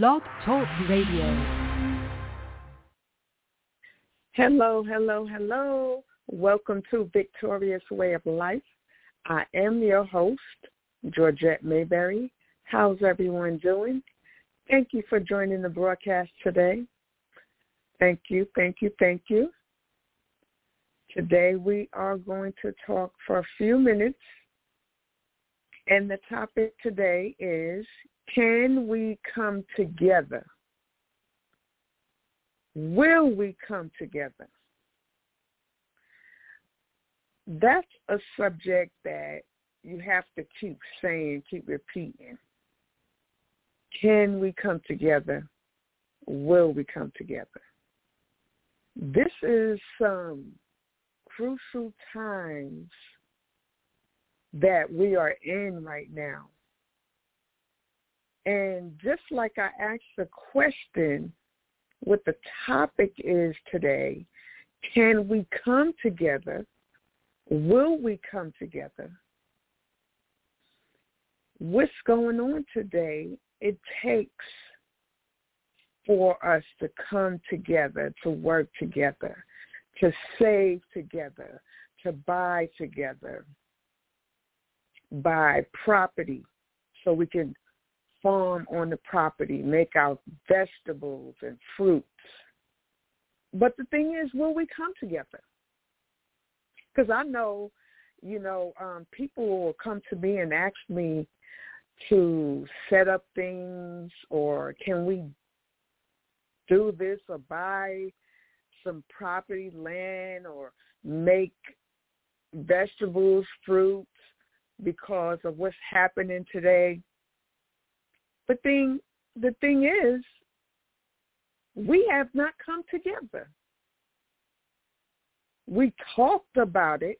Blog Talk Radio. Hello, hello, hello. Welcome to Victorious Way of Life. I am your host, Georgette Mayberry. How's everyone doing? Thank you for joining the broadcast today. Thank you, thank you, thank you. Today we are going to talk for a few minutes and the topic today is can we come together? Will we come together? That's a subject that you have to keep saying, keep repeating. Can we come together? Will we come together? This is some crucial times that we are in right now. And just like I asked the question, what the topic is today, can we come together? Will we come together? What's going on today, it takes for us to come together, to work together, to save together, to buy together, buy property so we can farm on the property, make our vegetables and fruits. But the thing is, will we come together? Because I know, you know, um, people will come to me and ask me to set up things or can we do this or buy some property, land, or make vegetables, fruits because of what's happening today. But thing the thing is, we have not come together. We talked about it.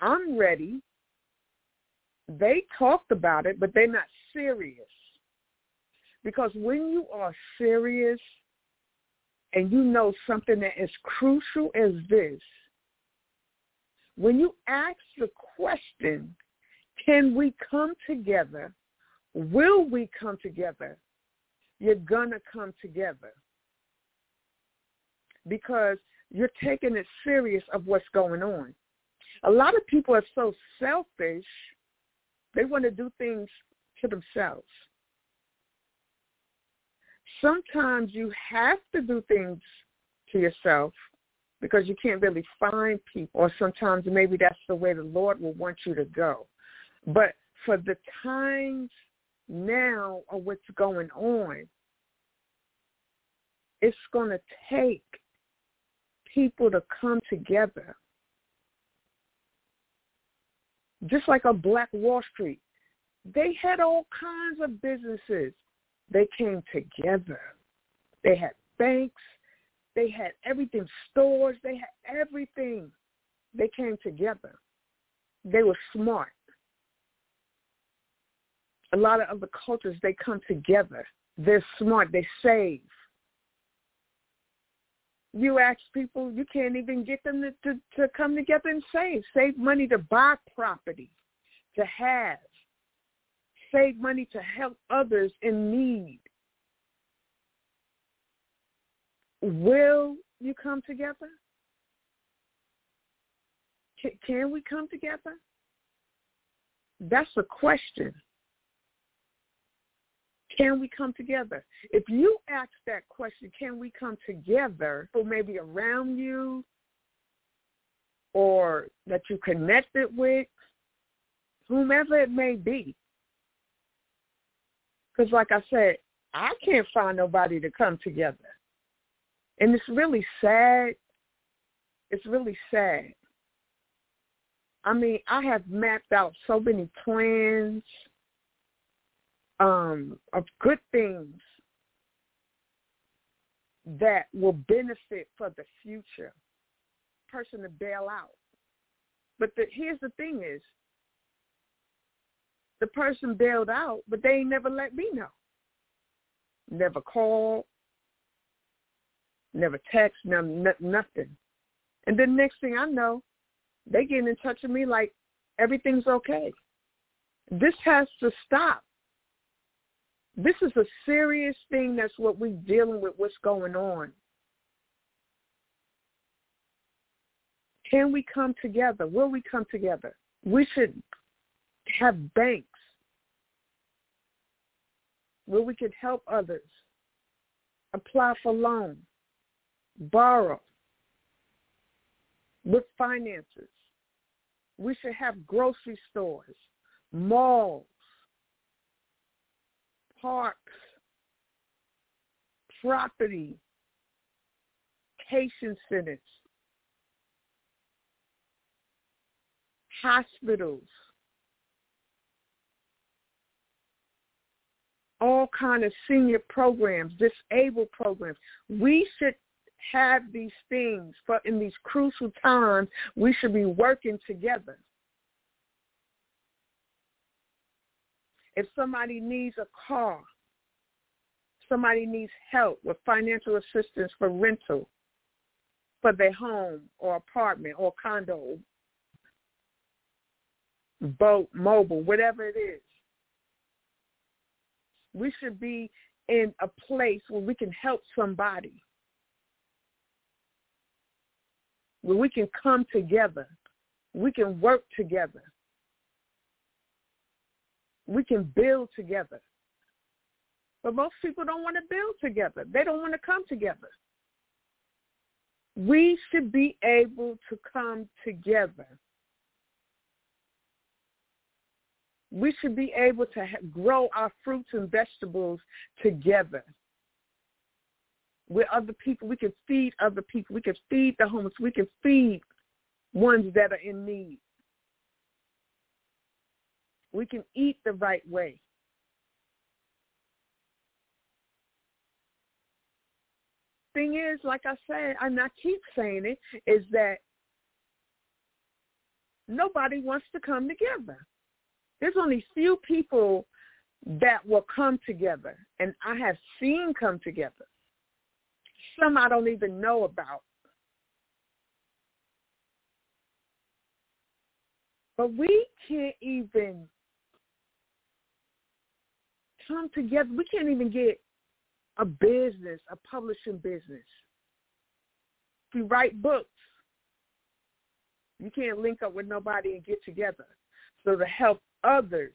I'm ready. They talked about it, but they're not serious. Because when you are serious and you know something that is crucial as this, when you ask the question, can we come together? Will we come together? You're going to come together because you're taking it serious of what's going on. A lot of people are so selfish, they want to do things to themselves. Sometimes you have to do things to yourself because you can't really find people or sometimes maybe that's the way the Lord will want you to go. But for the times now of what's going on, it's going to take people to come together. Just like a Black Wall Street. They had all kinds of businesses. They came together. They had banks. They had everything, stores. They had everything. They came together. They were smart a lot of other cultures, they come together. They're smart. They save. You ask people, you can't even get them to, to, to come together and save. Save money to buy property, to have. Save money to help others in need. Will you come together? Can we come together? That's a question. Can we come together? If you ask that question, can we come together, or maybe around you, or that you connected with, whomever it may be. Because like I said, I can't find nobody to come together. And it's really sad. It's really sad. I mean, I have mapped out so many plans um, of good things that will benefit for the future person to bail out. But the, here's the thing is, the person bailed out, but they ain't never let me know. Never called, never text, no, nothing. And then next thing I know, they getting in touch with me like everything's okay. This has to stop. This is a serious thing. That's what we're dealing with, what's going on. Can we come together? Will we come together? We should have banks where we could help others, apply for loans, borrow with finances. We should have grocery stores, malls, parks, property, patient centers, hospitals, all kind of senior programs, disabled programs. We should have these things, but in these crucial times, we should be working together. If somebody needs a car, somebody needs help with financial assistance for rental for their home or apartment or condo, boat, mobile, whatever it is. We should be in a place where we can help somebody, where we can come together, we can work together, we can build together. But most people don't want to build together. They don't want to come together. We should be able to come together. We should be able to grow our fruits and vegetables together with other people. We can feed other people. We can feed the homeless. We can feed ones that are in need. We can eat the right way. Thing is, like I said, and I keep saying it, is that nobody wants to come together. There's only few people that will come together, and I have seen come together. Some I don't even know about. But we can't even come together. We can't even get a business, a publishing business. If you write books, you can't link up with nobody and get together. So to help others,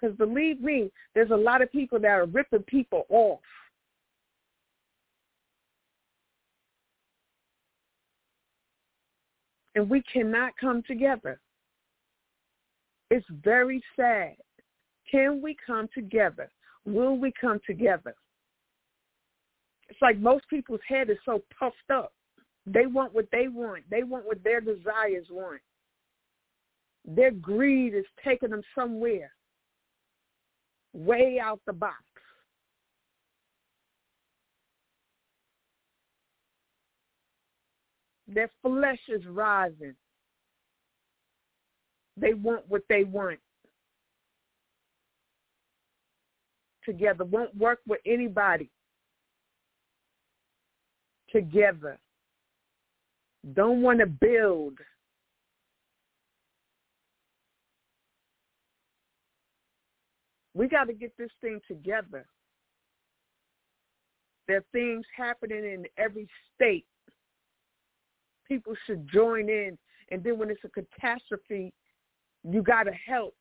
because believe me, there's a lot of people that are ripping people off. And we cannot come together. It's very sad can we come together? Will we come together? It's like most people's head is so puffed up. They want what they want. They want what their desires want. Their greed is taking them somewhere way out the box. Their flesh is rising. They want what they want. Together, won't work with anybody together. Don't want to build. We got to get this thing together. There are things happening in every state. People should join in. And then when it's a catastrophe, you got to help.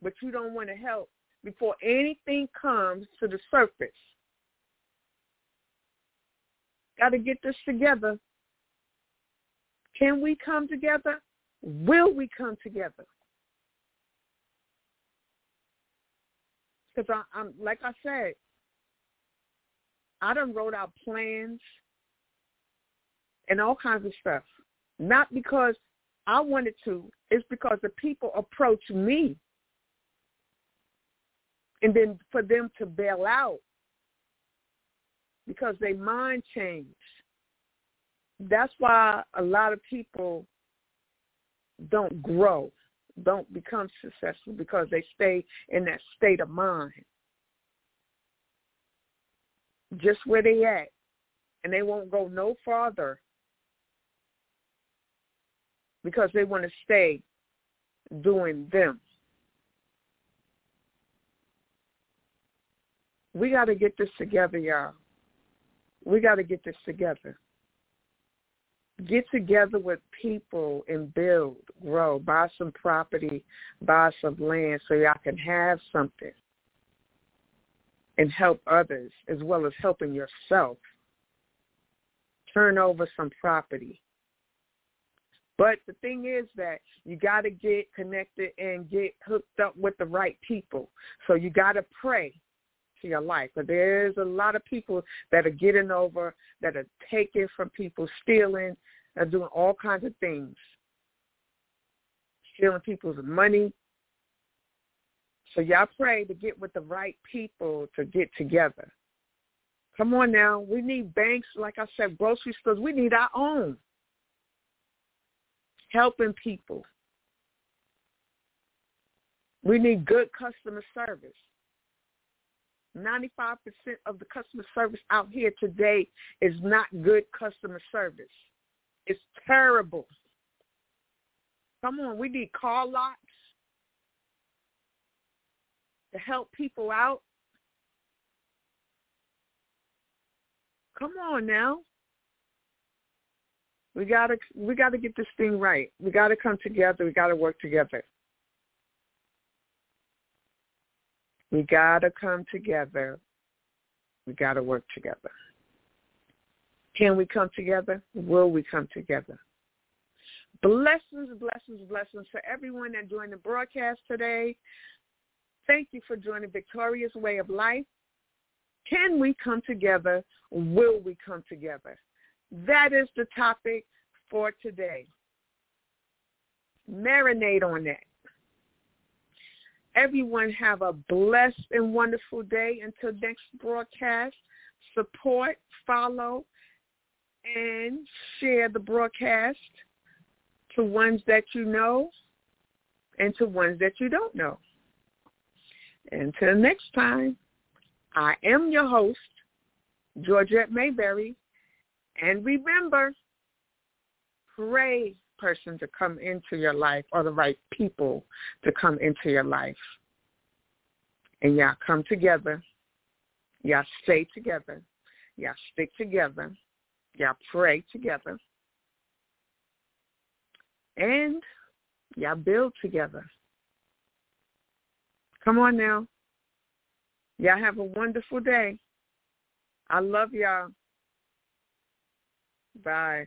But you don't want to help before anything comes to the surface. Got to get this together. Can we come together? Will we come together? Because I'm like I said, I done wrote out plans and all kinds of stuff. Not because I wanted to, it's because the people approach me and then for them to bail out because their mind changed. That's why a lot of people don't grow, don't become successful because they stay in that state of mind. Just where they at. And they won't go no farther because they want to stay doing them. We got to get this together, y'all. We got to get this together. Get together with people and build, grow, buy some property, buy some land so y'all can have something and help others as well as helping yourself. Turn over some property. But the thing is that you got to get connected and get hooked up with the right people. So you got to pray to your life. But there's a lot of people that are getting over, that are taking from people, stealing, are doing all kinds of things, stealing people's money. So y'all pray to get with the right people to get together. Come on now. We need banks, like I said, grocery stores. We need our own. Helping people. We need good customer service. 95% of the customer service out here today is not good customer service. It's terrible. Come on, we need car lots to help people out. Come on now. We gotta we gotta get this thing right. We gotta come together. We gotta work together. We got to come together. We got to work together. Can we come together? Will we come together? Blessings, blessings, blessings for everyone that joined the broadcast today. Thank you for joining Victorious Way of Life. Can we come together? Will we come together? That is the topic for today. Marinate on that. Everyone have a blessed and wonderful day until next broadcast. Support, follow, and share the broadcast to ones that you know and to ones that you don't know. Until next time, I am your host, Georgette Mayberry. And remember, pray person to come into your life or the right people to come into your life. And y'all come together. Y'all stay together. Y'all stick together. Y'all pray together. And y'all build together. Come on now. Y'all have a wonderful day. I love y'all. Bye.